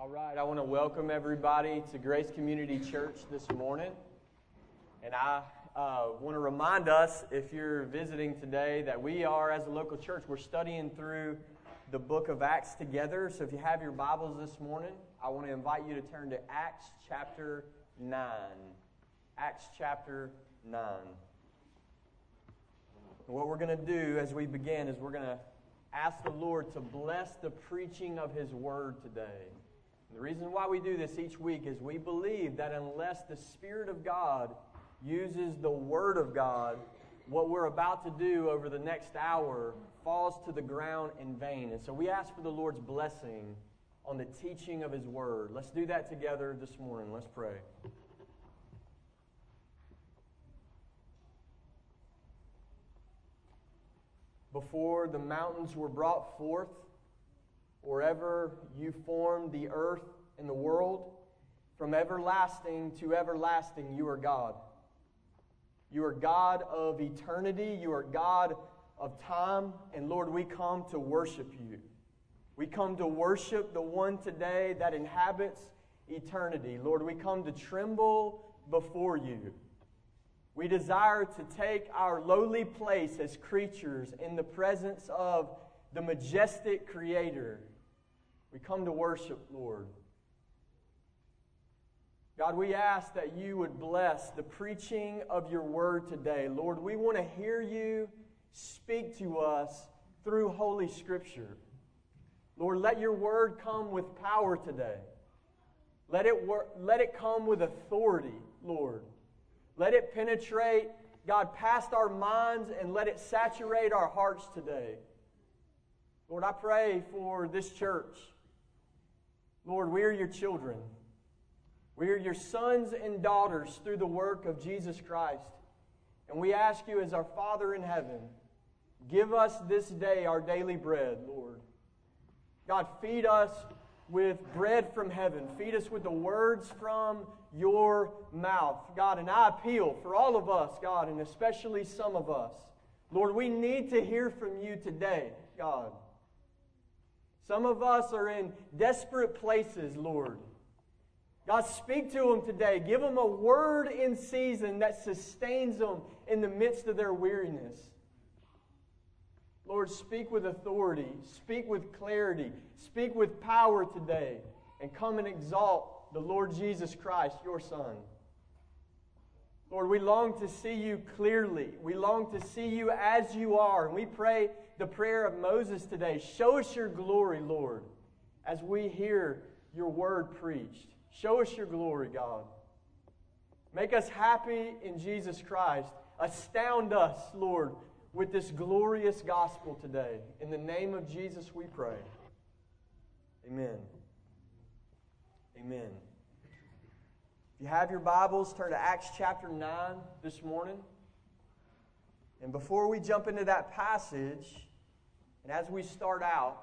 All right, I want to welcome everybody to Grace Community Church this morning. And I uh, want to remind us, if you're visiting today, that we are, as a local church, we're studying through the book of Acts together. So if you have your Bibles this morning, I want to invite you to turn to Acts chapter 9. Acts chapter 9. And what we're going to do as we begin is we're going to ask the Lord to bless the preaching of His word today. The reason why we do this each week is we believe that unless the Spirit of God uses the Word of God, what we're about to do over the next hour falls to the ground in vain. And so we ask for the Lord's blessing on the teaching of His Word. Let's do that together this morning. Let's pray. Before the mountains were brought forth, or ever you formed the earth and the world, from everlasting to everlasting, you are God. You are God of eternity. You are God of time. And Lord, we come to worship you. We come to worship the one today that inhabits eternity. Lord, we come to tremble before you. We desire to take our lowly place as creatures in the presence of the majestic Creator. We come to worship, Lord. God, we ask that you would bless the preaching of your word today. Lord, we want to hear you speak to us through Holy Scripture. Lord, let your word come with power today. Let it, wor- let it come with authority, Lord. Let it penetrate, God, past our minds and let it saturate our hearts today. Lord, I pray for this church. Lord, we are your children. We are your sons and daughters through the work of Jesus Christ. And we ask you, as our Father in heaven, give us this day our daily bread, Lord. God, feed us with bread from heaven. Feed us with the words from your mouth, God. And I appeal for all of us, God, and especially some of us. Lord, we need to hear from you today, God. Some of us are in desperate places, Lord. God, speak to them today. Give them a word in season that sustains them in the midst of their weariness. Lord, speak with authority, speak with clarity, speak with power today, and come and exalt the Lord Jesus Christ, your Son. Lord, we long to see you clearly. We long to see you as you are. And we pray the prayer of Moses today. Show us your glory, Lord, as we hear your word preached. Show us your glory, God. Make us happy in Jesus Christ. Astound us, Lord, with this glorious gospel today. In the name of Jesus, we pray. Amen. Amen. If you have your Bibles, turn to Acts chapter 9 this morning. And before we jump into that passage, and as we start out,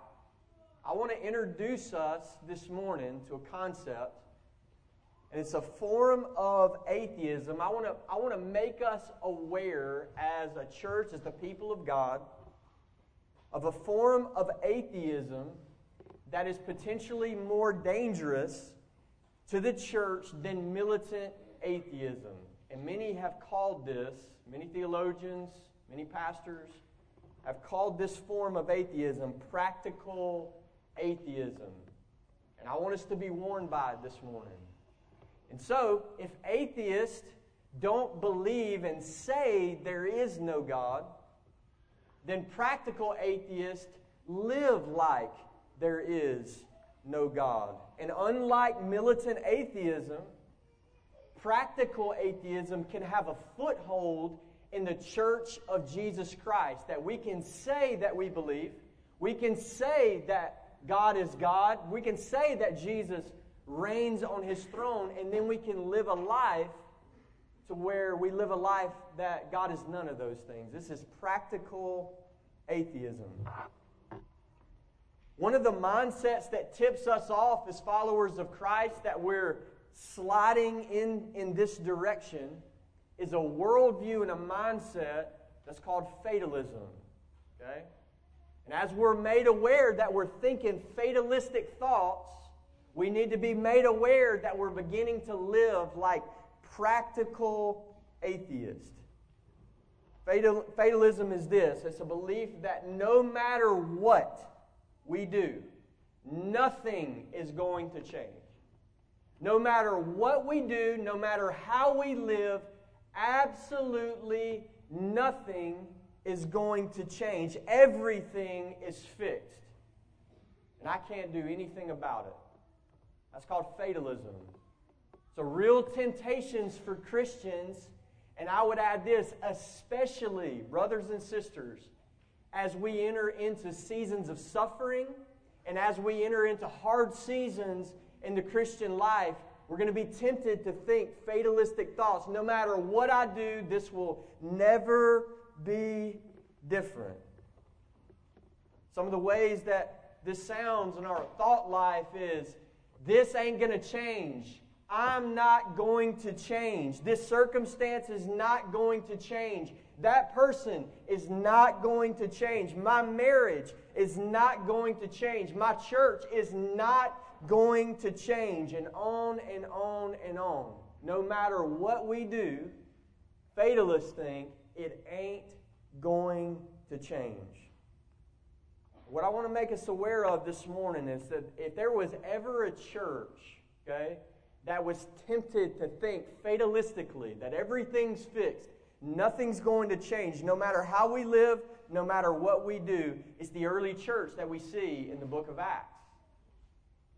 I want to introduce us this morning to a concept and it's a form of atheism. I want to I want to make us aware as a church, as the people of God, of a form of atheism that is potentially more dangerous to the church than militant atheism. And many have called this, many theologians, many pastors have called this form of atheism practical atheism. And I want us to be warned by it this morning. And so, if atheists don't believe and say there is no God, then practical atheists live like there is no God. And unlike militant atheism, practical atheism can have a foothold in the church of Jesus Christ. That we can say that we believe, we can say that God is God, we can say that Jesus reigns on his throne, and then we can live a life to where we live a life that God is none of those things. This is practical atheism. One of the mindsets that tips us off as followers of Christ that we're sliding in, in this direction is a worldview and a mindset that's called fatalism. Okay? And as we're made aware that we're thinking fatalistic thoughts, We need to be made aware that we're beginning to live like practical atheists. Fatal, fatalism is this it's a belief that no matter what we do, nothing is going to change. No matter what we do, no matter how we live, absolutely nothing is going to change. Everything is fixed. And I can't do anything about it. That's called fatalism. So, real temptations for Christians, and I would add this, especially brothers and sisters, as we enter into seasons of suffering and as we enter into hard seasons in the Christian life, we're going to be tempted to think fatalistic thoughts. No matter what I do, this will never be different. Some of the ways that this sounds in our thought life is this ain't going to change. I'm not going to change. This circumstance is not going to change. That person is not going to change. My marriage is not going to change. My church is not going to change. And on and on and on. No matter what we do, fatalists think it ain't going to change. What I want to make us aware of this morning is that if there was ever a church, okay, that was tempted to think fatalistically that everything's fixed, nothing's going to change, no matter how we live, no matter what we do, it's the early church that we see in the book of Acts.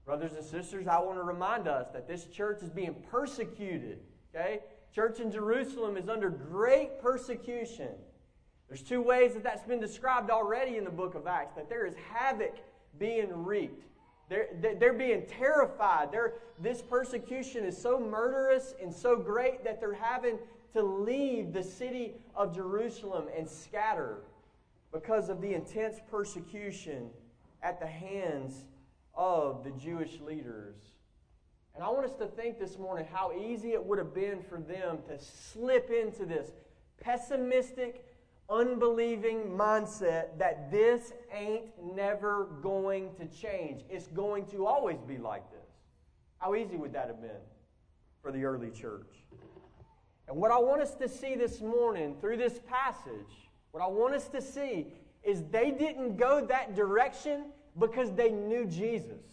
Brothers and sisters, I want to remind us that this church is being persecuted, okay? Church in Jerusalem is under great persecution. There's two ways that that's been described already in the book of Acts that there is havoc being wreaked. They're, they're being terrified. They're, this persecution is so murderous and so great that they're having to leave the city of Jerusalem and scatter because of the intense persecution at the hands of the Jewish leaders. And I want us to think this morning how easy it would have been for them to slip into this pessimistic, unbelieving mindset that this ain't never going to change. It's going to always be like this. How easy would that have been for the early church? And what I want us to see this morning through this passage, what I want us to see is they didn't go that direction because they knew Jesus.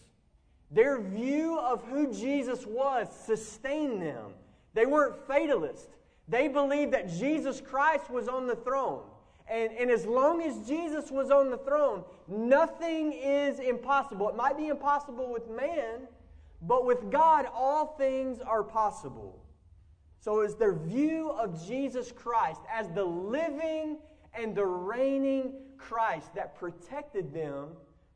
Their view of who Jesus was sustained them. They weren't fatalists. They believed that Jesus Christ was on the throne. And, and as long as Jesus was on the throne, nothing is impossible. It might be impossible with man, but with God, all things are possible. So, it's their view of Jesus Christ as the living and the reigning Christ that protected them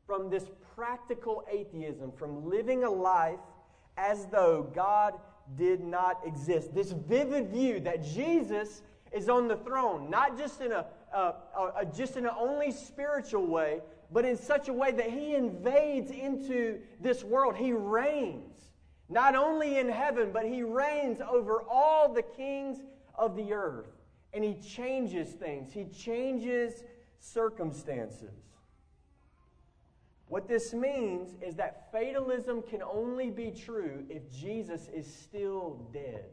from this practical atheism, from living a life as though God did not exist. This vivid view that Jesus is on the throne, not just in a, a, a, just in an only spiritual way, but in such a way that he invades into this world. He reigns, not only in heaven, but he reigns over all the kings of the earth. And he changes things, he changes circumstances. What this means is that fatalism can only be true if Jesus is still dead.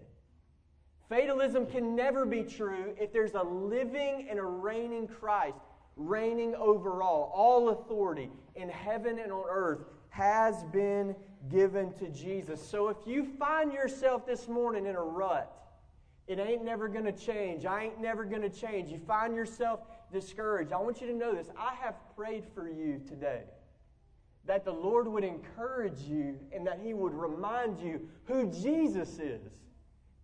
Fatalism can never be true if there's a living and a reigning Christ reigning over all. All authority in heaven and on earth has been given to Jesus. So if you find yourself this morning in a rut, it ain't never going to change. I ain't never going to change. You find yourself discouraged. I want you to know this. I have prayed for you today that the Lord would encourage you and that He would remind you who Jesus is.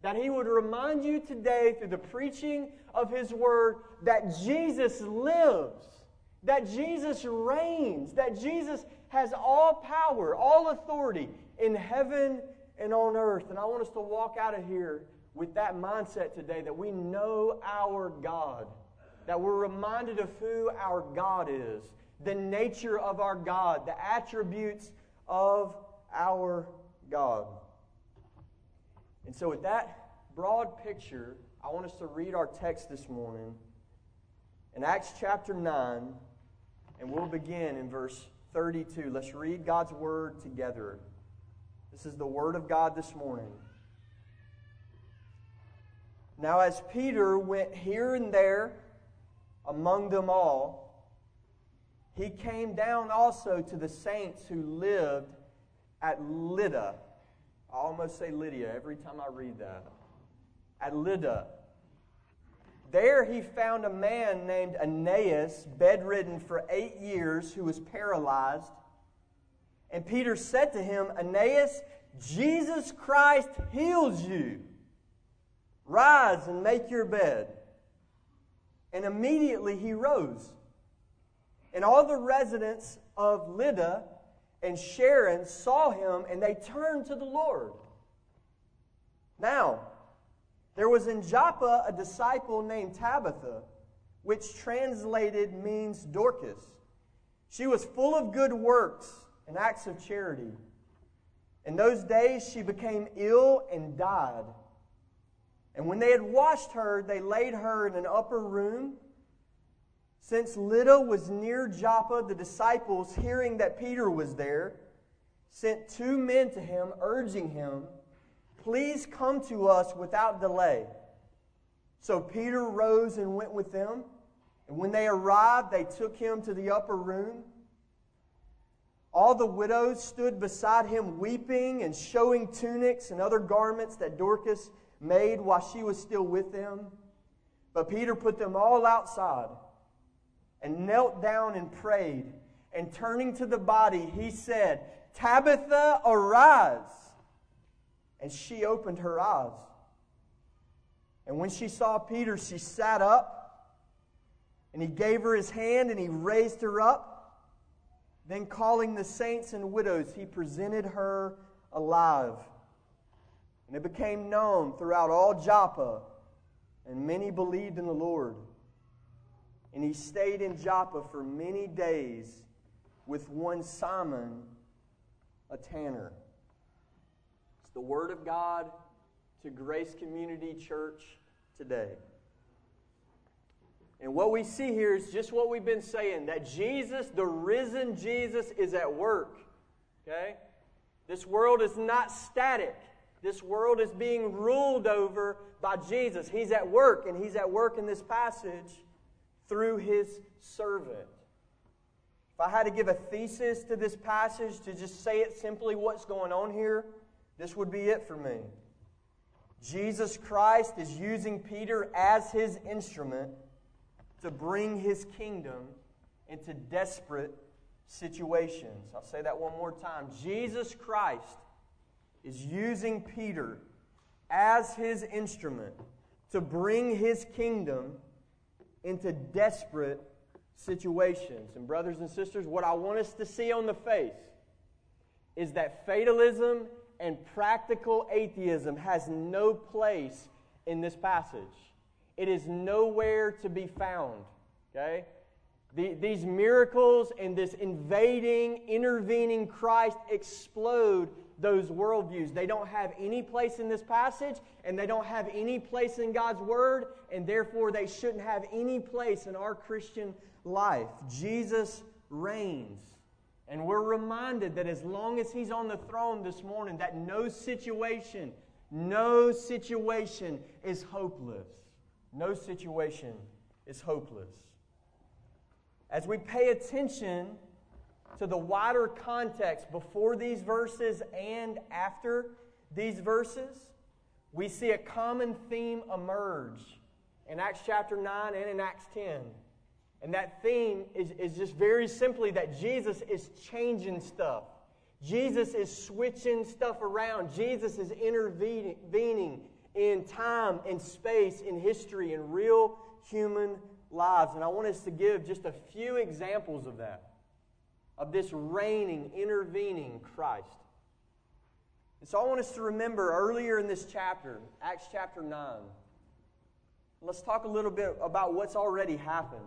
That He would remind you today through the preaching of His Word that Jesus lives, that Jesus reigns, that Jesus has all power, all authority in heaven and on earth. And I want us to walk out of here with that mindset today that we know our God, that we're reminded of who our God is the nature of our God, the attributes of our God. And so, with that broad picture, I want us to read our text this morning in Acts chapter 9, and we'll begin in verse 32. Let's read God's word together. This is the Word of God this morning. Now, as Peter went here and there among them all, he came down also to the saints who lived at Lydda. I almost say Lydia every time I read that. At Lydda. There he found a man named Aeneas, bedridden for eight years, who was paralyzed. And Peter said to him, Aeneas, Jesus Christ heals you. Rise and make your bed. And immediately he rose. And all the residents of Lydda and Sharon saw him and they turned to the Lord. Now, there was in Joppa a disciple named Tabitha, which translated means Dorcas. She was full of good works and acts of charity. In those days she became ill and died. And when they had washed her, they laid her in an upper room. Since Lydda was near Joppa, the disciples, hearing that Peter was there, sent two men to him, urging him, Please come to us without delay. So Peter rose and went with them. And when they arrived, they took him to the upper room. All the widows stood beside him, weeping and showing tunics and other garments that Dorcas made while she was still with them. But Peter put them all outside and knelt down and prayed. And turning to the body, he said, Tabitha, arise. And she opened her eyes. And when she saw Peter, she sat up. And he gave her his hand and he raised her up. Then, calling the saints and widows, he presented her alive. And it became known throughout all Joppa, and many believed in the Lord. And he stayed in Joppa for many days with one Simon, a tanner. The Word of God to Grace Community Church today. And what we see here is just what we've been saying that Jesus, the risen Jesus, is at work. Okay? This world is not static. This world is being ruled over by Jesus. He's at work, and He's at work in this passage through His servant. If I had to give a thesis to this passage, to just say it simply what's going on here, this would be it for me. Jesus Christ is using Peter as his instrument to bring his kingdom into desperate situations. I'll say that one more time. Jesus Christ is using Peter as his instrument to bring his kingdom into desperate situations. And, brothers and sisters, what I want us to see on the face is that fatalism and practical atheism has no place in this passage. It is nowhere to be found. Okay? The, these miracles and this invading, intervening Christ explode those worldviews. They don't have any place in this passage, and they don't have any place in God's Word, and therefore they shouldn't have any place in our Christian life. Jesus reigns. And we're reminded that as long as He's on the throne this morning, that no situation, no situation is hopeless. No situation is hopeless. As we pay attention to the wider context before these verses and after these verses, we see a common theme emerge in Acts chapter 9 and in Acts 10. And that theme is, is just very simply that Jesus is changing stuff. Jesus is switching stuff around. Jesus is intervening in time and space, in history, in real human lives. And I want us to give just a few examples of that, of this reigning, intervening Christ. And so I want us to remember earlier in this chapter, Acts chapter 9, let's talk a little bit about what's already happened.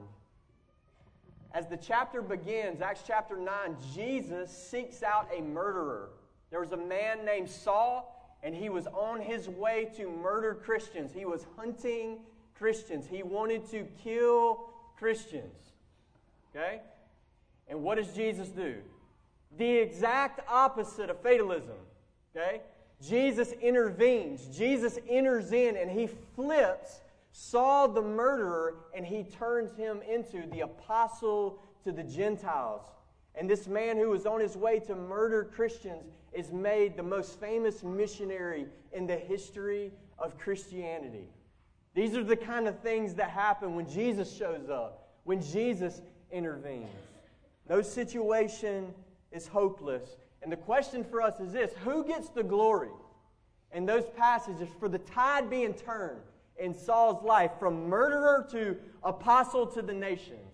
As the chapter begins, Acts chapter 9, Jesus seeks out a murderer. There was a man named Saul and he was on his way to murder Christians. He was hunting Christians. He wanted to kill Christians. Okay? And what does Jesus do? The exact opposite of fatalism. Okay? Jesus intervenes. Jesus enters in and he flips Saul the murderer and he turns him into the apostle to the Gentiles. And this man who was on his way to murder Christians is made the most famous missionary in the history of Christianity. These are the kind of things that happen when Jesus shows up, when Jesus intervenes. No situation is hopeless. And the question for us is this who gets the glory in those passages for the tide being turned in Saul's life from murderer to apostle to the nations?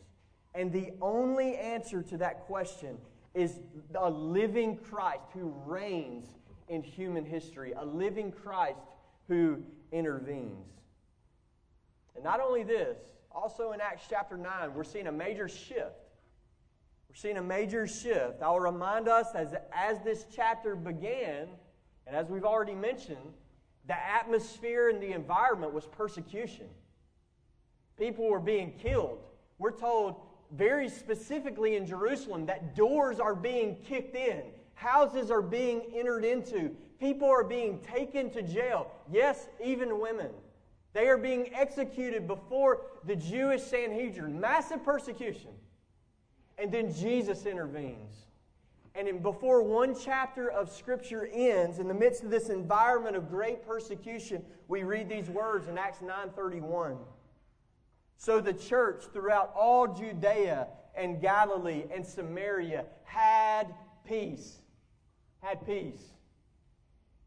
And the only answer to that question is a living Christ who reigns in human history, a living Christ who intervenes. And not only this, also in Acts chapter 9, we're seeing a major shift. We're seeing a major shift. I'll remind us as, as this chapter began, and as we've already mentioned, the atmosphere and the environment was persecution. People were being killed. We're told very specifically in Jerusalem that doors are being kicked in, houses are being entered into, people are being taken to jail. Yes, even women. They are being executed before the Jewish Sanhedrin. Massive persecution. And then Jesus intervenes. And in, before one chapter of Scripture ends, in the midst of this environment of great persecution, we read these words in Acts 9:31. So the church throughout all Judea and Galilee and Samaria had peace. Had peace.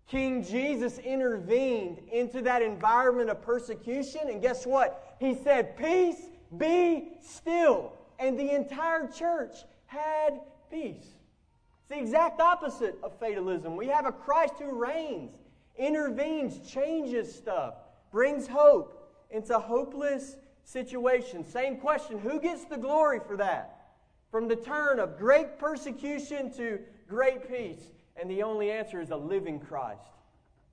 King Jesus intervened into that environment of persecution, and guess what? He said, Peace be still. And the entire church had peace. It's the exact opposite of fatalism. We have a Christ who reigns, intervenes, changes stuff, brings hope into hopeless situations. Same question who gets the glory for that? From the turn of great persecution to great peace. And the only answer is a living Christ.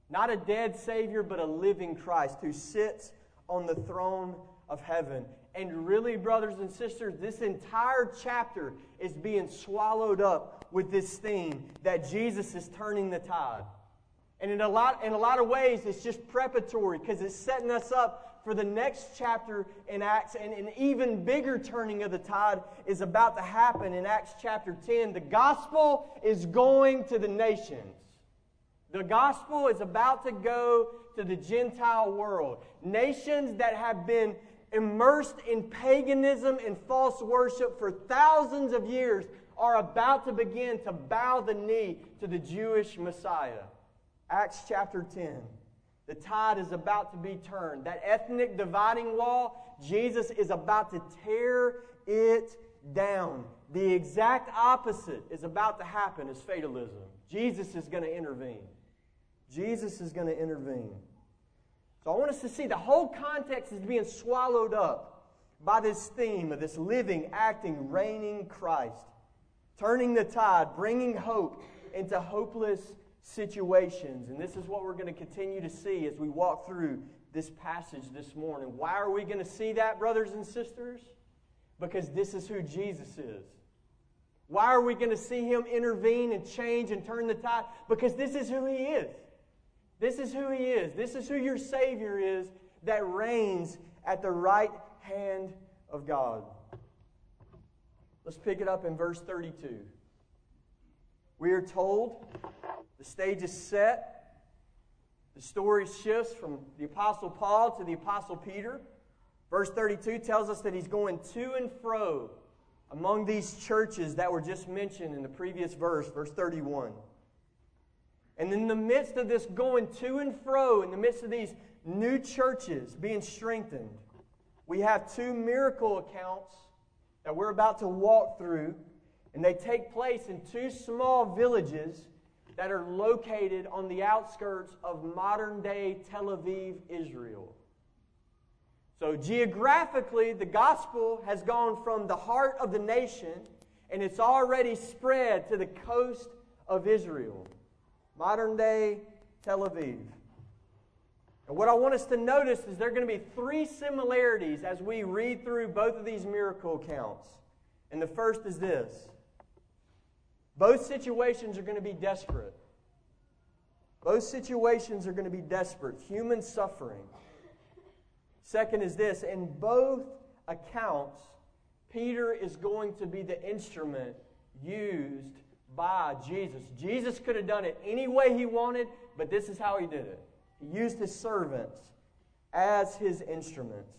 Not a dead Savior, but a living Christ who sits on the throne of heaven. And really, brothers and sisters, this entire chapter is being swallowed up with this theme that Jesus is turning the tide. And in a lot, in a lot of ways, it's just preparatory because it's setting us up for the next chapter in Acts, and an even bigger turning of the tide is about to happen in Acts chapter 10. The gospel is going to the nations. The gospel is about to go to the Gentile world. Nations that have been immersed in paganism and false worship for thousands of years are about to begin to bow the knee to the Jewish Messiah. Acts chapter 10. The tide is about to be turned. That ethnic dividing wall, Jesus is about to tear it down. The exact opposite is about to happen is fatalism. Jesus is going to intervene. Jesus is going to intervene. So I want us to see the whole context is being swallowed up by this theme of this living, acting, reigning Christ, turning the tide, bringing hope into hopeless situations. And this is what we're going to continue to see as we walk through this passage this morning. Why are we going to see that, brothers and sisters? Because this is who Jesus is. Why are we going to see him intervene and change and turn the tide? Because this is who he is. This is who he is. This is who your Savior is that reigns at the right hand of God. Let's pick it up in verse 32. We are told the stage is set. The story shifts from the Apostle Paul to the Apostle Peter. Verse 32 tells us that he's going to and fro among these churches that were just mentioned in the previous verse, verse 31. And in the midst of this going to and fro, in the midst of these new churches being strengthened, we have two miracle accounts that we're about to walk through, and they take place in two small villages that are located on the outskirts of modern day Tel Aviv, Israel. So, geographically, the gospel has gone from the heart of the nation and it's already spread to the coast of Israel. Modern day Tel Aviv. And what I want us to notice is there are going to be three similarities as we read through both of these miracle accounts. And the first is this both situations are going to be desperate. Both situations are going to be desperate, human suffering. Second is this in both accounts, Peter is going to be the instrument used by Jesus. Jesus could have done it any way he wanted, but this is how he did it. Used his servants as his instruments.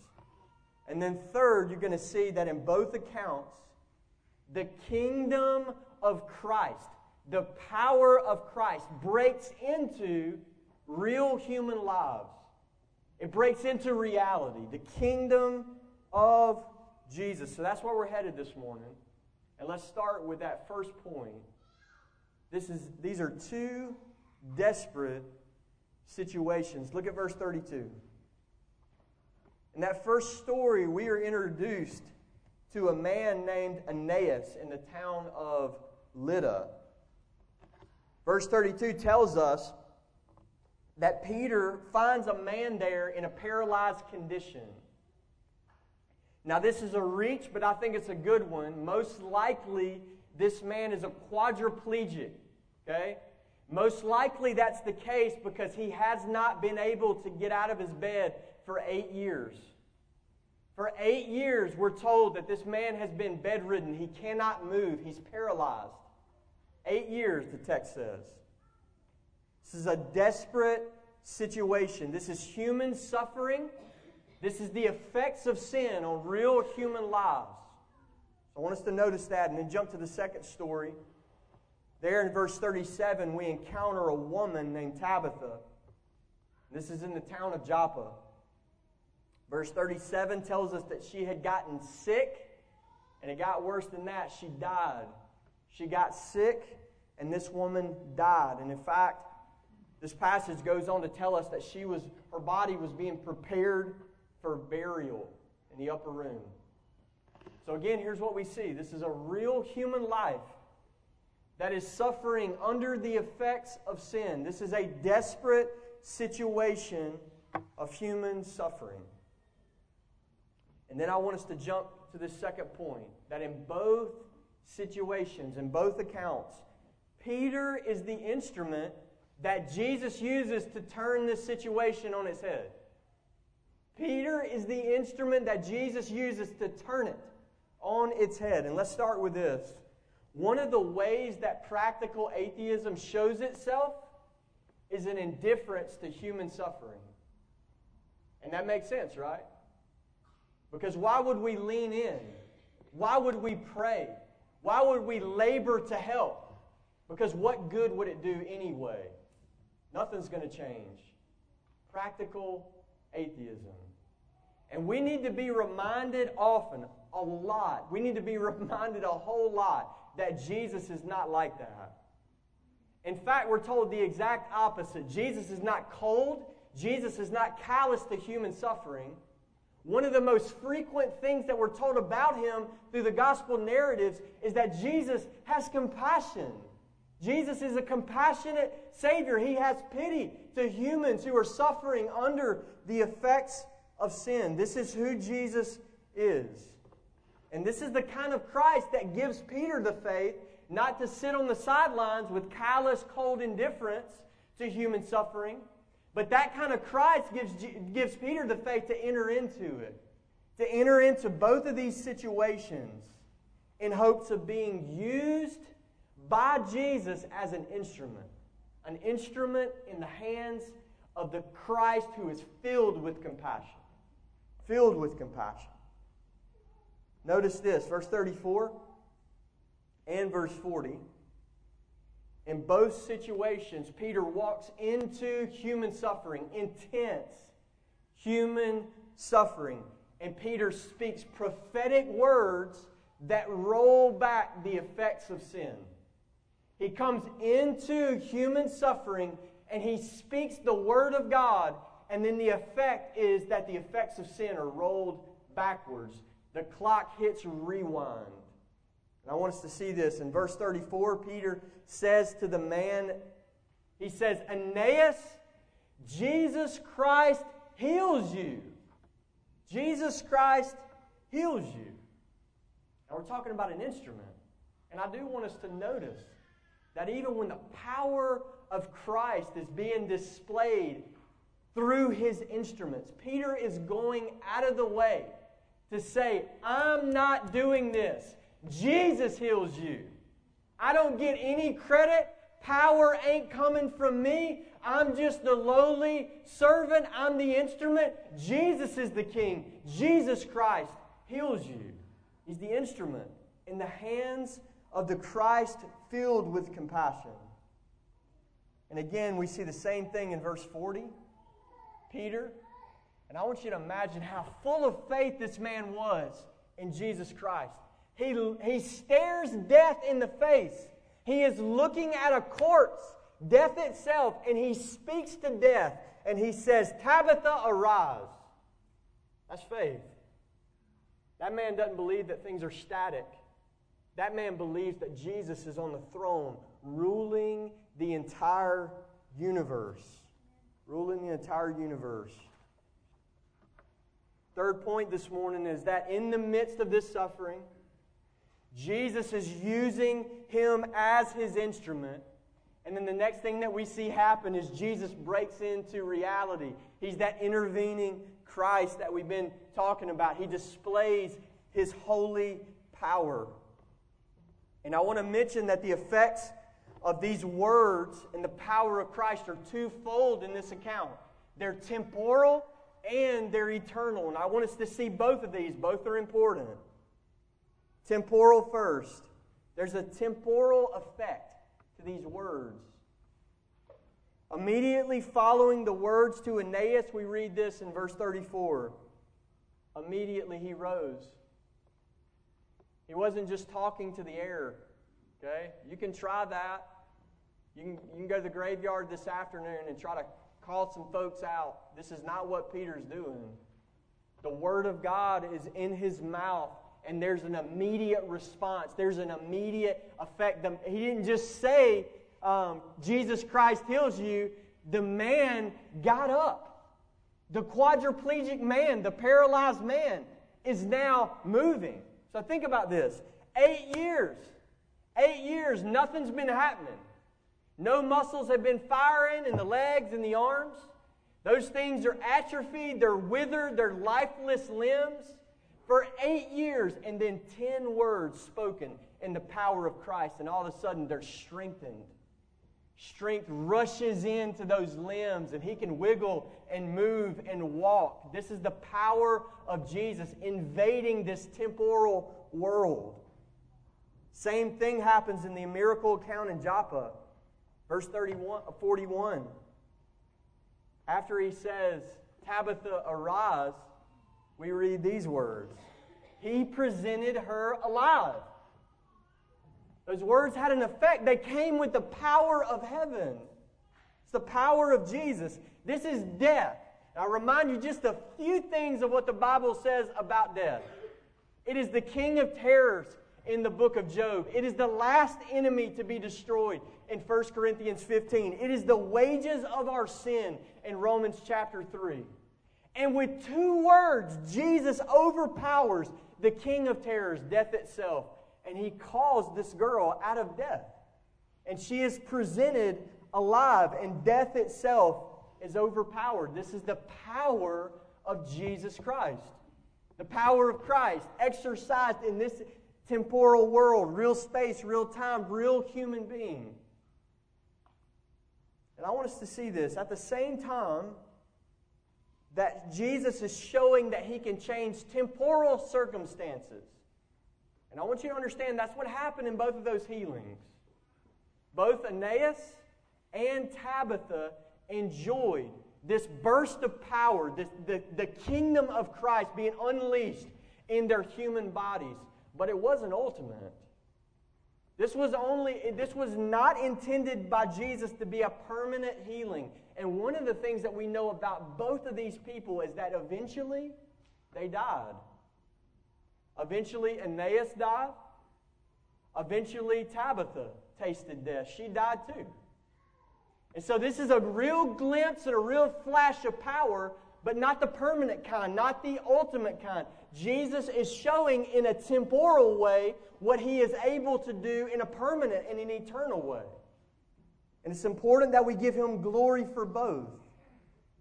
And then, third, you're going to see that in both accounts, the kingdom of Christ, the power of Christ, breaks into real human lives. It breaks into reality, the kingdom of Jesus. So that's where we're headed this morning. And let's start with that first point. This is, these are two desperate situations. Look at verse 32. In that first story, we are introduced to a man named Aeneas in the town of Lydda. Verse 32 tells us that Peter finds a man there in a paralyzed condition. Now, this is a reach, but I think it's a good one. Most likely, this man is a quadriplegic. Okay? Most likely that's the case because he has not been able to get out of his bed for eight years. For eight years, we're told that this man has been bedridden. He cannot move, he's paralyzed. Eight years, the text says. This is a desperate situation. This is human suffering. This is the effects of sin on real human lives. I want us to notice that and then jump to the second story. There in verse 37, we encounter a woman named Tabitha. This is in the town of Joppa. Verse 37 tells us that she had gotten sick, and it got worse than that. She died. She got sick, and this woman died. And in fact, this passage goes on to tell us that she was, her body was being prepared for burial in the upper room. So, again, here's what we see this is a real human life that is suffering under the effects of sin. This is a desperate situation of human suffering. And then I want us to jump to the second point that in both situations, in both accounts, Peter is the instrument that Jesus uses to turn this situation on its head. Peter is the instrument that Jesus uses to turn it on its head. And let's start with this. One of the ways that practical atheism shows itself is an indifference to human suffering. And that makes sense, right? Because why would we lean in? Why would we pray? Why would we labor to help? Because what good would it do anyway? Nothing's going to change. Practical atheism. And we need to be reminded often, a lot. We need to be reminded a whole lot that Jesus is not like that. In fact, we're told the exact opposite. Jesus is not cold, Jesus is not callous to human suffering. One of the most frequent things that we're told about him through the gospel narratives is that Jesus has compassion. Jesus is a compassionate Savior. He has pity to humans who are suffering under the effects of sin. This is who Jesus is. And this is the kind of Christ that gives Peter the faith not to sit on the sidelines with callous, cold indifference to human suffering, but that kind of Christ gives, gives Peter the faith to enter into it, to enter into both of these situations in hopes of being used by Jesus as an instrument, an instrument in the hands of the Christ who is filled with compassion. Filled with compassion. Notice this, verse 34 and verse 40. In both situations, Peter walks into human suffering, intense human suffering. And Peter speaks prophetic words that roll back the effects of sin. He comes into human suffering and he speaks the word of God, and then the effect is that the effects of sin are rolled backwards the clock hits rewind. And I want us to see this. In verse 34, Peter says to the man, he says, Aeneas, Jesus Christ heals you. Jesus Christ heals you. Now we're talking about an instrument. And I do want us to notice that even when the power of Christ is being displayed through his instruments. Peter is going out of the way to say, I'm not doing this. Jesus heals you. I don't get any credit. Power ain't coming from me. I'm just the lowly servant. I'm the instrument. Jesus is the king. Jesus Christ heals you. He's the instrument in the hands of the Christ filled with compassion. And again, we see the same thing in verse 40. Peter, and I want you to imagine how full of faith this man was in Jesus Christ. He, he stares death in the face. He is looking at a corpse, death itself, and he speaks to death and he says, Tabitha, arise. That's faith. That man doesn't believe that things are static. That man believes that Jesus is on the throne, ruling the entire universe. Ruling the entire universe. Third point this morning is that in the midst of this suffering, Jesus is using him as his instrument. And then the next thing that we see happen is Jesus breaks into reality. He's that intervening Christ that we've been talking about. He displays his holy power. And I want to mention that the effects of these words and the power of Christ are twofold in this account. They're temporal and they're eternal. And I want us to see both of these. Both are important. Temporal first. There's a temporal effect to these words. Immediately following the words to Aeneas, we read this in verse 34. Immediately he rose. He wasn't just talking to the air. Okay? You can try that. You can, you can go to the graveyard this afternoon and try to call some folks out. This is not what Peter's doing. The Word of God is in his mouth, and there's an immediate response. There's an immediate effect. He didn't just say, um, Jesus Christ heals you. The man got up. The quadriplegic man, the paralyzed man, is now moving. So think about this. Eight years. Eight years, nothing's been happening. No muscles have been firing in the legs and the arms. Those things are atrophied, they're withered, they're lifeless limbs for eight years, and then 10 words spoken in the power of Christ, and all of a sudden they're strengthened. Strength rushes into those limbs, and he can wiggle and move and walk. This is the power of Jesus invading this temporal world. Same thing happens in the miracle account in Joppa. Verse 31, uh, 41. After he says, Tabitha, arise, we read these words He presented her alive. Those words had an effect. They came with the power of heaven. It's the power of Jesus. This is death. I remind you just a few things of what the Bible says about death. It is the king of terrors in the book of Job. It is the last enemy to be destroyed in 1 Corinthians 15. It is the wages of our sin in Romans chapter 3. And with two words, Jesus overpowers the king of terrors, death itself, and he calls this girl out of death. And she is presented alive, and death itself is overpowered. This is the power of Jesus Christ. The power of Christ exercised in this temporal world, real space, real time, real human being. And I want us to see this. At the same time that Jesus is showing that he can change temporal circumstances. And I want you to understand that's what happened in both of those healings. Both Aeneas and Tabitha enjoyed this burst of power, this, the, the kingdom of Christ being unleashed in their human bodies. But it wasn't ultimate. This was only this was not intended by Jesus to be a permanent healing. And one of the things that we know about both of these people is that eventually they died. Eventually Aeneas died. Eventually Tabitha tasted death. She died too. And so this is a real glimpse and a real flash of power, but not the permanent kind, not the ultimate kind. Jesus is showing in a temporal way what he is able to do in a permanent and an eternal way. And it's important that we give him glory for both.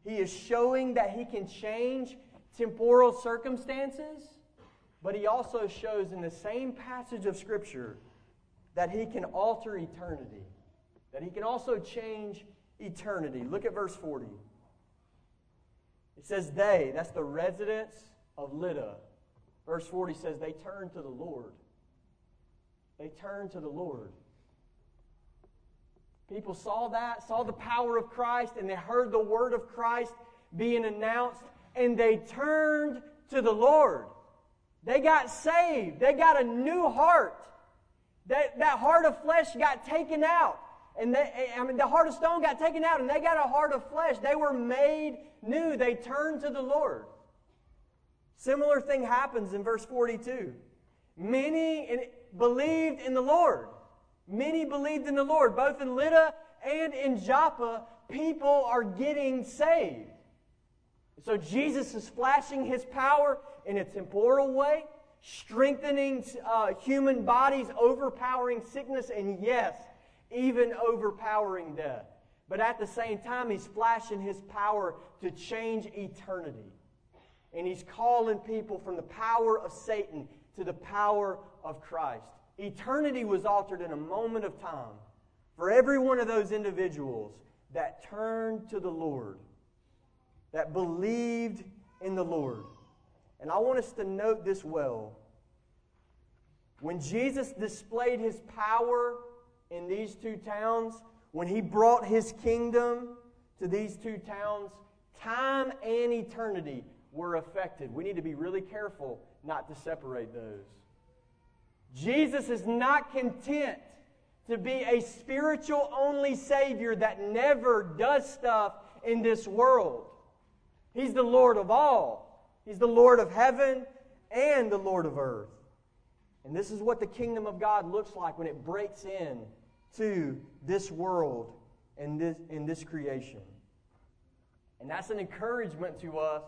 He is showing that he can change temporal circumstances, but he also shows in the same passage of Scripture that he can alter eternity, that he can also change eternity. Look at verse 40. It says, They, that's the residents of Lydda. Verse 40 says, They turned to the Lord. They turned to the Lord. People saw that, saw the power of Christ, and they heard the word of Christ being announced, and they turned to the Lord. They got saved. They got a new heart. That, that heart of flesh got taken out. And they, I mean, the heart of stone got taken out, and they got a heart of flesh. They were made new. They turned to the Lord. Similar thing happens in verse 42. Many believed in the Lord. Many believed in the Lord. Both in Lydda and in Joppa, people are getting saved. So Jesus is flashing his power in a temporal way, strengthening uh, human bodies, overpowering sickness, and yes, even overpowering death. But at the same time, he's flashing his power to change eternity. And he's calling people from the power of Satan to the power of Christ. Eternity was altered in a moment of time for every one of those individuals that turned to the Lord, that believed in the Lord. And I want us to note this well. When Jesus displayed his power in these two towns, when he brought his kingdom to these two towns, time and eternity were affected. We need to be really careful not to separate those. Jesus is not content to be a spiritual only Savior that never does stuff in this world. He's the Lord of all, He's the Lord of heaven and the Lord of earth. And this is what the kingdom of God looks like when it breaks in to this world and this, in this creation. And that's an encouragement to us,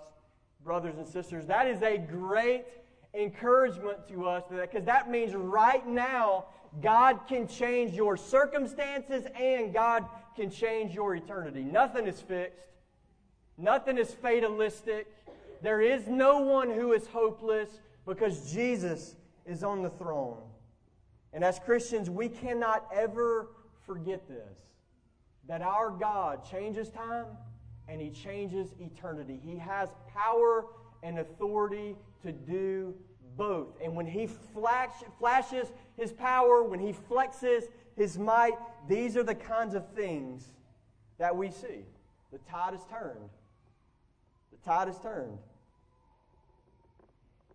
brothers and sisters. That is a great encouragement to us because that means right now God can change your circumstances and God can change your eternity. Nothing is fixed, nothing is fatalistic. There is no one who is hopeless because Jesus is on the throne. And as Christians, we cannot ever forget this that our God changes time and He changes eternity. He has power and authority to do both. And when he flash, flashes his power, when he flexes his might, these are the kinds of things that we see. The tide is turned. The tide is turned.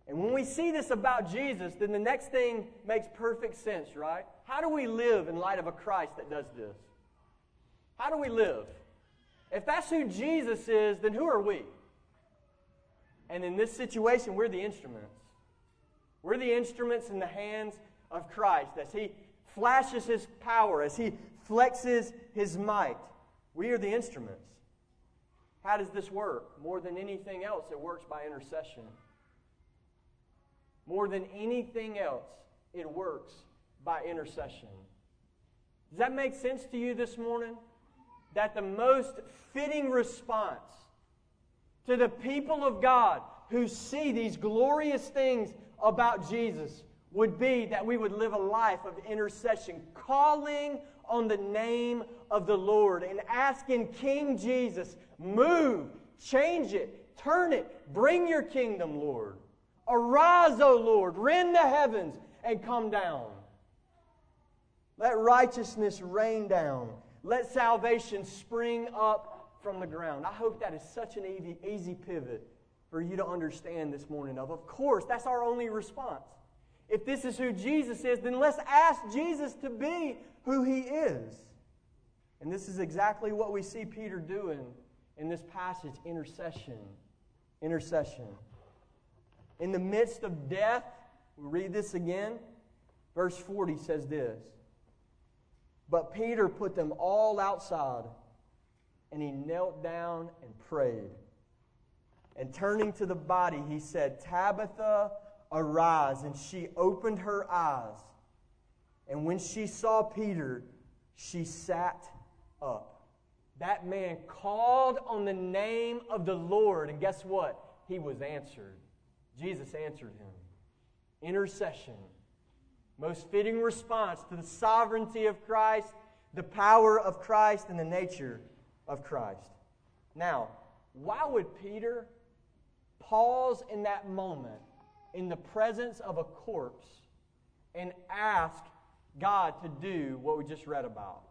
And when we see this about Jesus, then the next thing makes perfect sense, right? How do we live in light of a Christ that does this? How do we live? If that's who Jesus is, then who are we? And in this situation, we're the instruments. We're the instruments in the hands of Christ as He flashes His power, as He flexes His might. We are the instruments. How does this work? More than anything else, it works by intercession. More than anything else, it works by intercession. Does that make sense to you this morning? That the most fitting response to the people of God who see these glorious things about Jesus would be that we would live a life of intercession, calling on the name of the Lord and asking King Jesus, move, change it, turn it, bring your kingdom, Lord. Arise, O Lord, rend the heavens and come down. Let righteousness rain down. Let salvation spring up from the ground. I hope that is such an easy, easy pivot for you to understand this morning of. Of course, that's our only response. If this is who Jesus is, then let's ask Jesus to be who he is. And this is exactly what we see Peter doing in this passage intercession. Intercession. In the midst of death, we read this again. Verse 40 says this But Peter put them all outside, and he knelt down and prayed. And turning to the body, he said, Tabitha, arise. And she opened her eyes. And when she saw Peter, she sat up. That man called on the name of the Lord, and guess what? He was answered. Jesus answered him. Intercession. Most fitting response to the sovereignty of Christ, the power of Christ, and the nature of Christ. Now, why would Peter pause in that moment in the presence of a corpse and ask God to do what we just read about?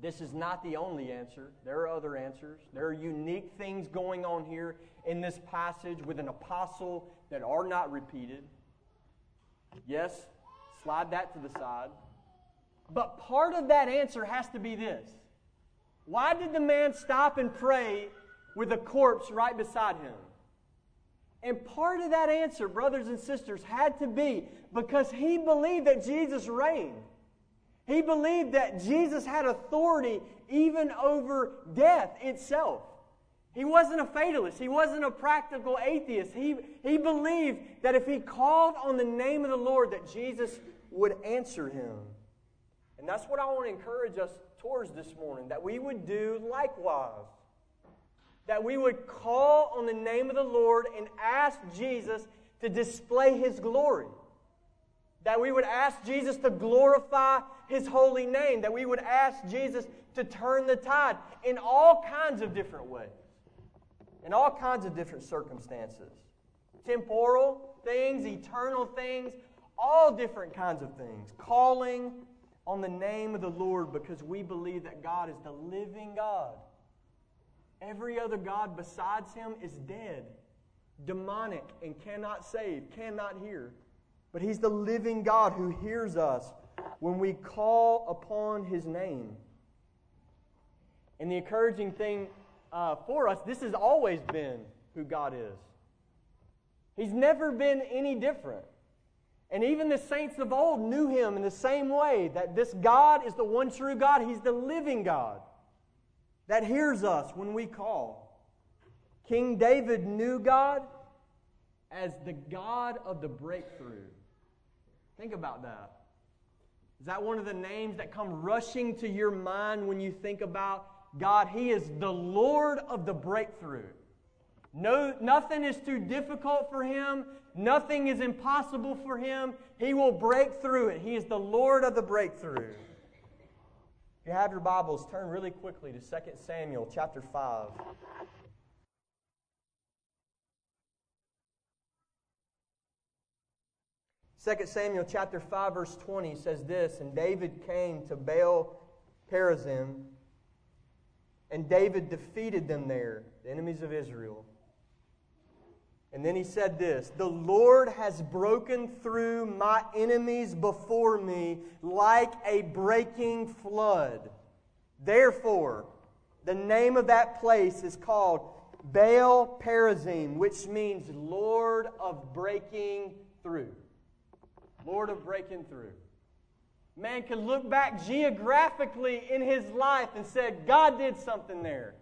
This is not the only answer. There are other answers. There are unique things going on here in this passage with an apostle that are not repeated. Yes, slide that to the side. But part of that answer has to be this Why did the man stop and pray with a corpse right beside him? And part of that answer, brothers and sisters, had to be because he believed that Jesus reigned. He believed that Jesus had authority even over death itself. He wasn't a fatalist. He wasn't a practical atheist. He, he believed that if he called on the name of the Lord, that Jesus would answer him. And that's what I want to encourage us towards this morning, that we would do likewise. That we would call on the name of the Lord and ask Jesus to display his glory. That we would ask Jesus to glorify his holy name. That we would ask Jesus to turn the tide in all kinds of different ways in all kinds of different circumstances temporal things, eternal things, all different kinds of things. Calling on the name of the Lord because we believe that God is the living God. Every other God besides Him is dead, demonic, and cannot save, cannot hear. But He's the living God who hears us when we call upon His name. And the encouraging thing uh, for us, this has always been who God is. He's never been any different. And even the saints of old knew him in the same way that this God is the one true God. He's the living God that hears us when we call. King David knew God as the God of the breakthrough. Think about that. Is that one of the names that come rushing to your mind when you think about God, He is the Lord of the breakthrough. No, nothing is too difficult for Him. Nothing is impossible for Him. He will break through it. He is the Lord of the breakthrough. If you have your Bibles, turn really quickly to 2 Samuel chapter 5. Second Samuel chapter 5 verse 20 says this, and David came to Baal Perazim and David defeated them there, the enemies of Israel. And then he said this The Lord has broken through my enemies before me like a breaking flood. Therefore, the name of that place is called Baal Perazim, which means Lord of breaking through. Lord of breaking through. Man could look back geographically in his life and said, God did something there.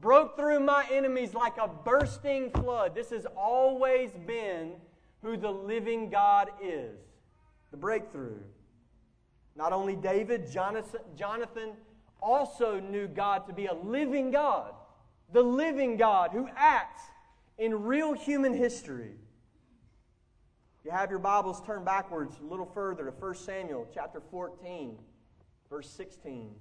Broke through my enemies like a bursting flood. This has always been who the living God is. The breakthrough. Not only David, Jonathan also knew God to be a living God. The living God who acts in real human history you have your Bibles, turn backwards a little further to 1 Samuel chapter 14, verse 16.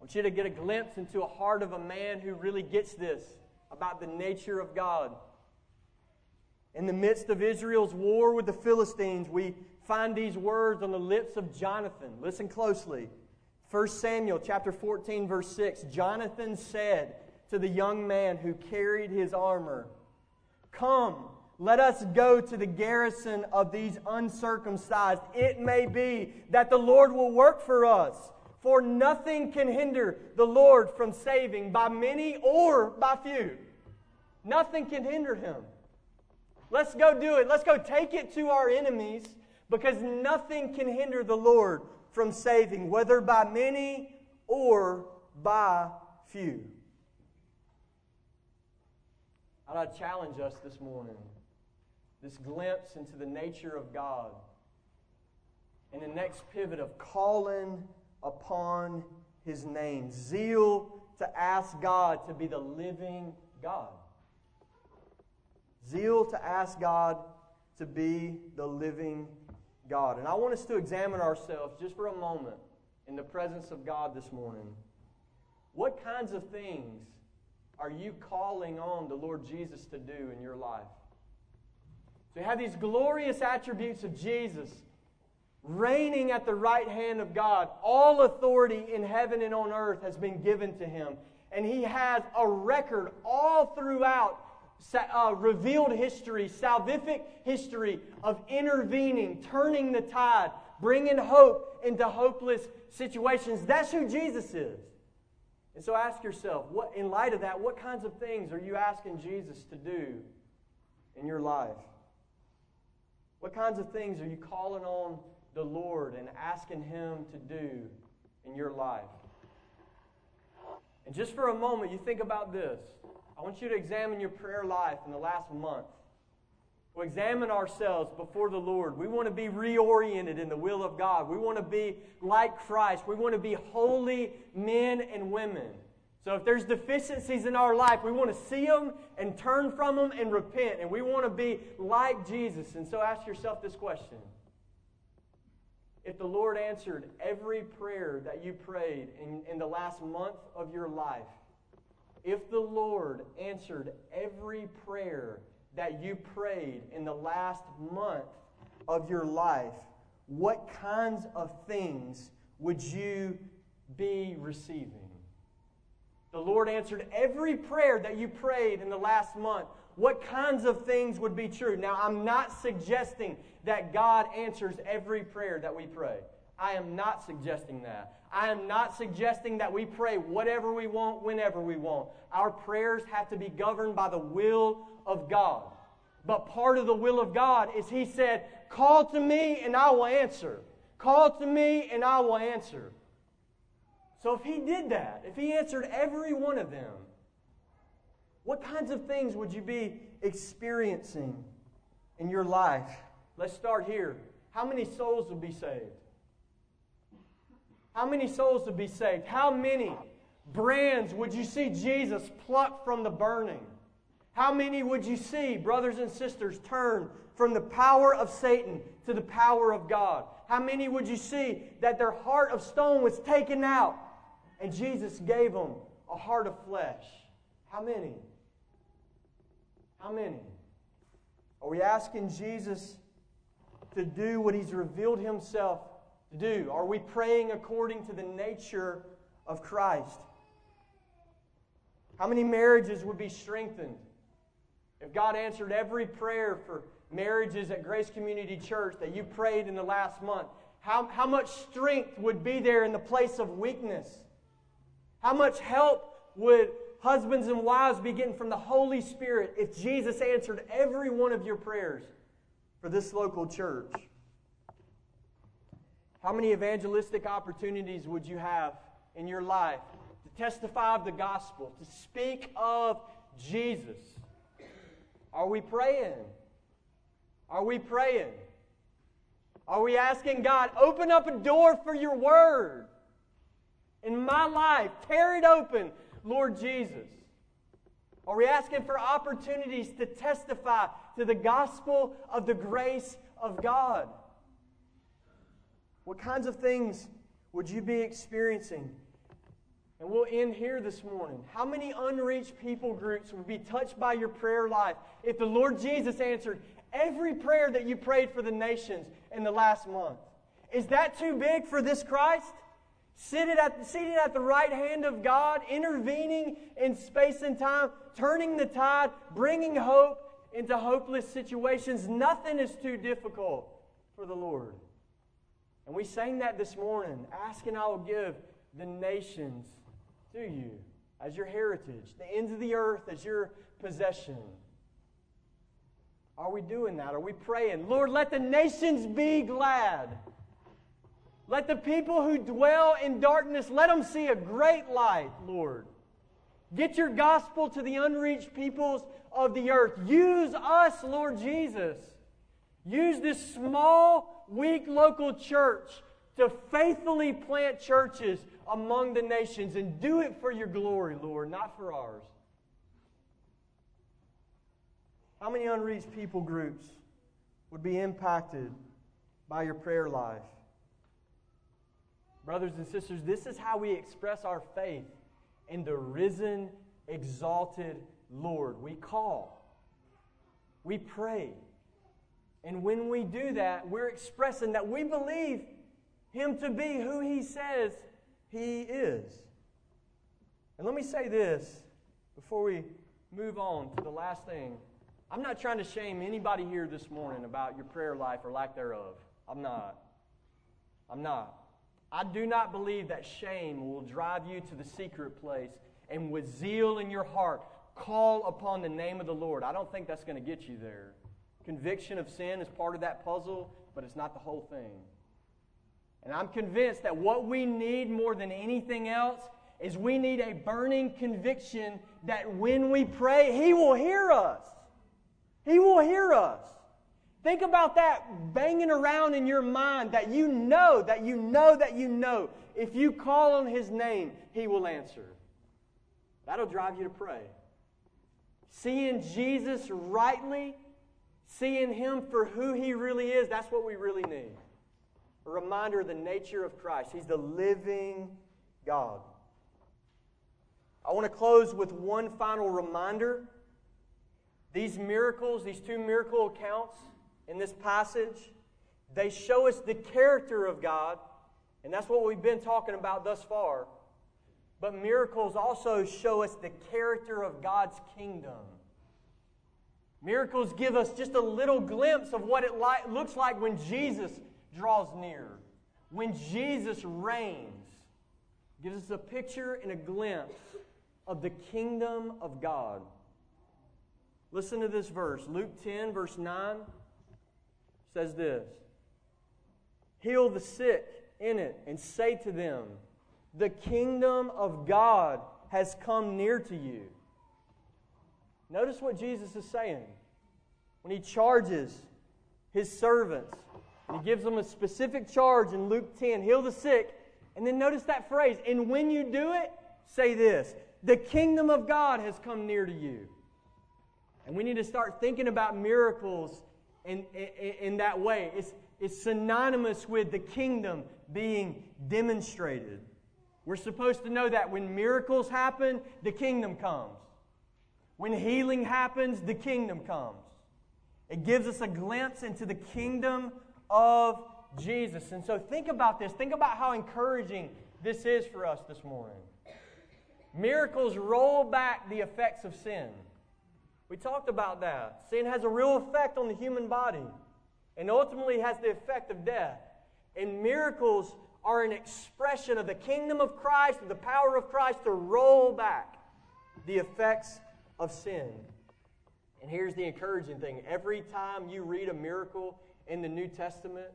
I want you to get a glimpse into a heart of a man who really gets this about the nature of God. In the midst of Israel's war with the Philistines, we find these words on the lips of Jonathan. Listen closely. 1 Samuel chapter 14 verse 6. Jonathan said to the young man who carried his armor, Come, let us go to the garrison of these uncircumcised. It may be that the Lord will work for us, for nothing can hinder the Lord from saving by many or by few. Nothing can hinder him. Let's go do it. Let's go take it to our enemies because nothing can hinder the Lord from saving, whether by many or by few. I challenge us this morning. This glimpse into the nature of God. and the next pivot of calling upon his name. Zeal to ask God to be the living God. Zeal to ask God to be the living God. And I want us to examine ourselves just for a moment in the presence of God this morning. What kinds of things are you calling on the Lord Jesus to do in your life? So you have these glorious attributes of Jesus reigning at the right hand of God. All authority in heaven and on earth has been given to him. And he has a record all throughout uh, revealed history, salvific history of intervening, turning the tide, bringing hope into hopeless situations. That's who Jesus is. And so ask yourself, what, in light of that, what kinds of things are you asking Jesus to do in your life? What kinds of things are you calling on the Lord and asking Him to do in your life? And just for a moment, you think about this. I want you to examine your prayer life in the last month. Examine ourselves before the Lord. We want to be reoriented in the will of God. We want to be like Christ. We want to be holy men and women. So if there's deficiencies in our life, we want to see them and turn from them and repent. And we want to be like Jesus. And so ask yourself this question. If the Lord answered every prayer that you prayed in, in the last month of your life, if the Lord answered every prayer that you prayed in the last month of your life, what kinds of things would you be receiving? The Lord answered every prayer that you prayed in the last month. What kinds of things would be true? Now, I'm not suggesting that God answers every prayer that we pray. I am not suggesting that. I am not suggesting that we pray whatever we want, whenever we want. Our prayers have to be governed by the will of God. But part of the will of God is He said, Call to me and I will answer. Call to me and I will answer. So if He did that, if He answered every one of them, what kinds of things would you be experiencing in your life? Let's start here. How many souls would be saved? How many souls would be saved? How many brands would you see Jesus pluck from the burning? How many would you see, brothers and sisters, turn from the power of Satan to the power of God? How many would you see that their heart of stone was taken out and Jesus gave them a heart of flesh? How many? How many? Are we asking Jesus to do what he's revealed himself to do? Are we praying according to the nature of Christ? How many marriages would be strengthened if God answered every prayer for marriages at Grace Community Church that you prayed in the last month? How, how much strength would be there in the place of weakness? How much help would husbands and wives be getting from the Holy Spirit if Jesus answered every one of your prayers for this local church? How many evangelistic opportunities would you have in your life to testify of the gospel, to speak of Jesus? Are we praying? Are we praying? Are we asking God, open up a door for your word in my life? Tear it open, Lord Jesus. Are we asking for opportunities to testify to the gospel of the grace of God? What kinds of things would you be experiencing? And we'll end here this morning. How many unreached people groups would be touched by your prayer life if the Lord Jesus answered every prayer that you prayed for the nations in the last month? Is that too big for this Christ? Seated at, seated at the right hand of God, intervening in space and time, turning the tide, bringing hope into hopeless situations. Nothing is too difficult for the Lord. And we sang that this morning. Ask and I will give the nations to you as your heritage, the ends of the earth as your possession. Are we doing that? Are we praying? Lord, let the nations be glad. Let the people who dwell in darkness, let them see a great light, Lord. Get your gospel to the unreached peoples of the earth. Use us, Lord Jesus. Use this small weak local church to faithfully plant churches among the nations and do it for your glory, Lord, not for ours. How many unreached people groups would be impacted by your prayer life? Brothers and sisters, this is how we express our faith in the risen, exalted Lord. We call, we pray. And when we do that, we're expressing that we believe Him to be who He says He is. And let me say this before we move on to the last thing. I'm not trying to shame anybody here this morning about your prayer life or lack thereof. I'm not. I'm not. I do not believe that shame will drive you to the secret place and with zeal in your heart call upon the name of the Lord. I don't think that's going to get you there. Conviction of sin is part of that puzzle, but it's not the whole thing. And I'm convinced that what we need more than anything else is we need a burning conviction that when we pray, He will hear us. He will hear us. Think about that banging around in your mind that you know, that you know, that you know. If you call on His name, He will answer. That'll drive you to pray. Seeing Jesus rightly, seeing Him for who He really is, that's what we really need. A reminder of the nature of Christ. He's the living God. I want to close with one final reminder these miracles, these two miracle accounts in this passage, they show us the character of God, and that's what we've been talking about thus far. But miracles also show us the character of God's kingdom. Miracles give us just a little glimpse of what it li- looks like when Jesus draws near, when Jesus reigns. Gives us a picture and a glimpse of the kingdom of God. Listen to this verse. Luke 10, verse 9 says this Heal the sick in it and say to them, The kingdom of God has come near to you. Notice what Jesus is saying when he charges his servants. He gives them a specific charge in Luke 10 heal the sick. And then notice that phrase, and when you do it, say this the kingdom of God has come near to you. And we need to start thinking about miracles in, in, in that way. It's, it's synonymous with the kingdom being demonstrated. We're supposed to know that when miracles happen, the kingdom comes. When healing happens, the kingdom comes. It gives us a glimpse into the kingdom of Jesus. And so think about this. Think about how encouraging this is for us this morning. Miracles roll back the effects of sin. We talked about that. Sin has a real effect on the human body and ultimately has the effect of death. And miracles are an expression of the kingdom of Christ, of the power of Christ to roll back the effects of sin. And here's the encouraging thing every time you read a miracle in the New Testament,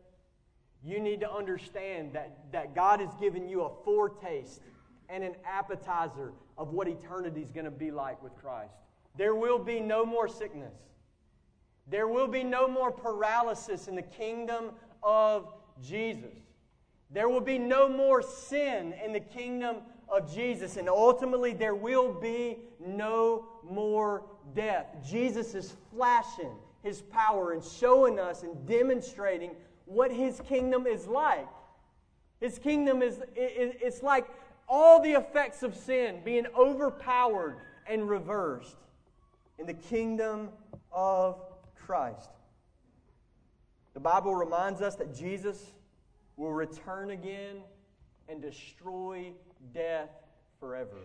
you need to understand that, that God has given you a foretaste and an appetizer of what eternity is going to be like with Christ. There will be no more sickness. There will be no more paralysis in the kingdom of Jesus. There will be no more sin in the kingdom of Jesus. And ultimately, there will be no more death. Jesus is flashing his power and showing us and demonstrating what his kingdom is like. His kingdom is it's like all the effects of sin being overpowered and reversed in the kingdom of Christ. The Bible reminds us that Jesus will return again and destroy death forever.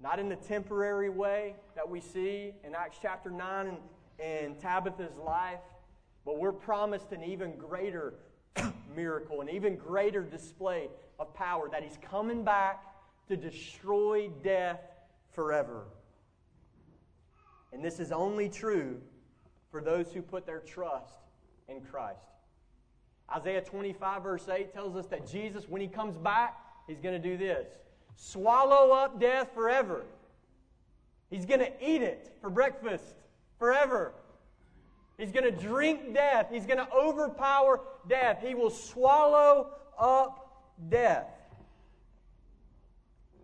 Not in the temporary way that we see in Acts chapter 9 and, and Tabitha's life, but we're promised an even greater miracle, an even greater display of power that He's coming back to destroy death forever. And this is only true for those who put their trust in Christ. Isaiah 25, verse 8 tells us that Jesus, when he comes back, he's going to do this swallow up death forever. He's going to eat it for breakfast forever. He's going to drink death. He's going to overpower death. He will swallow up death.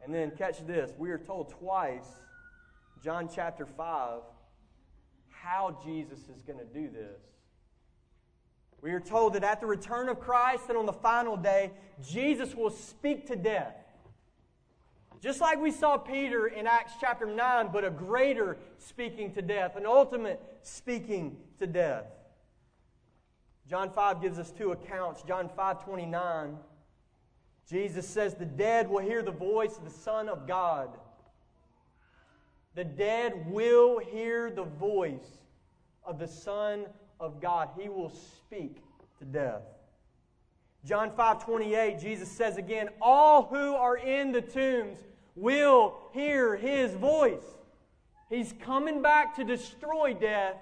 And then, catch this we are told twice, John chapter 5, how Jesus is going to do this. We are told that at the return of Christ and on the final day, Jesus will speak to death. Just like we saw Peter in Acts chapter 9, but a greater speaking to death, an ultimate speaking to death. John 5 gives us two accounts. John 5 29, Jesus says, The dead will hear the voice of the Son of God. The dead will hear the voice of the Son of God. He will speak to death. John 5 28, Jesus says again, All who are in the tombs will hear his voice. He's coming back to destroy death,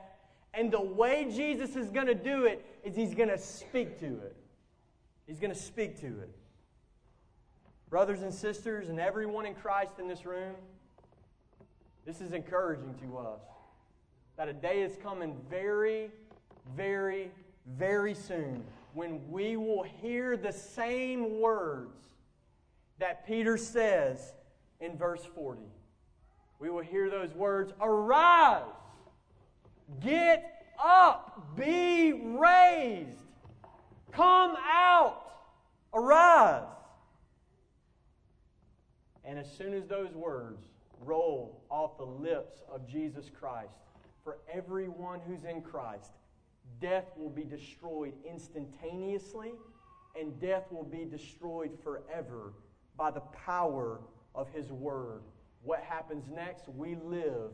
and the way Jesus is going to do it is he's going to speak to it. He's going to speak to it. Brothers and sisters, and everyone in Christ in this room, this is encouraging to us that a day is coming very, very soon when we will hear the same words that Peter says in verse 40. We will hear those words Arise, get up, be raised, come out, arise. And as soon as those words roll off the lips of Jesus Christ, for everyone who's in Christ, death will be destroyed instantaneously, and death will be destroyed forever by the power of His Word. What happens next? We live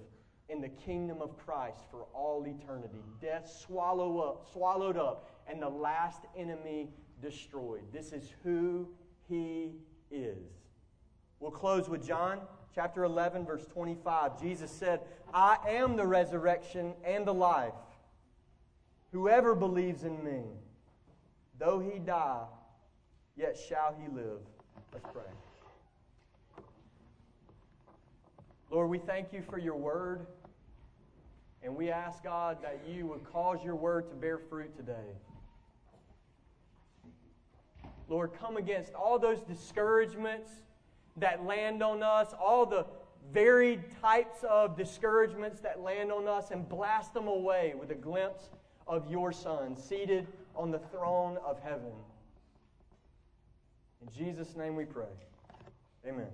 in the kingdom of Christ for all eternity. Death swallow up, swallowed up, and the last enemy destroyed. This is who He is. We'll close with John chapter 11, verse 25. Jesus said, I am the resurrection and the life. Whoever believes in me, though he die, yet shall he live. Let's pray. Lord, we thank you for your word. And we ask, God, that you would cause your word to bear fruit today. Lord, come against all those discouragements that land on us, all the varied types of discouragements that land on us, and blast them away with a glimpse of your Son seated on the throne of heaven. In Jesus' name we pray. Amen.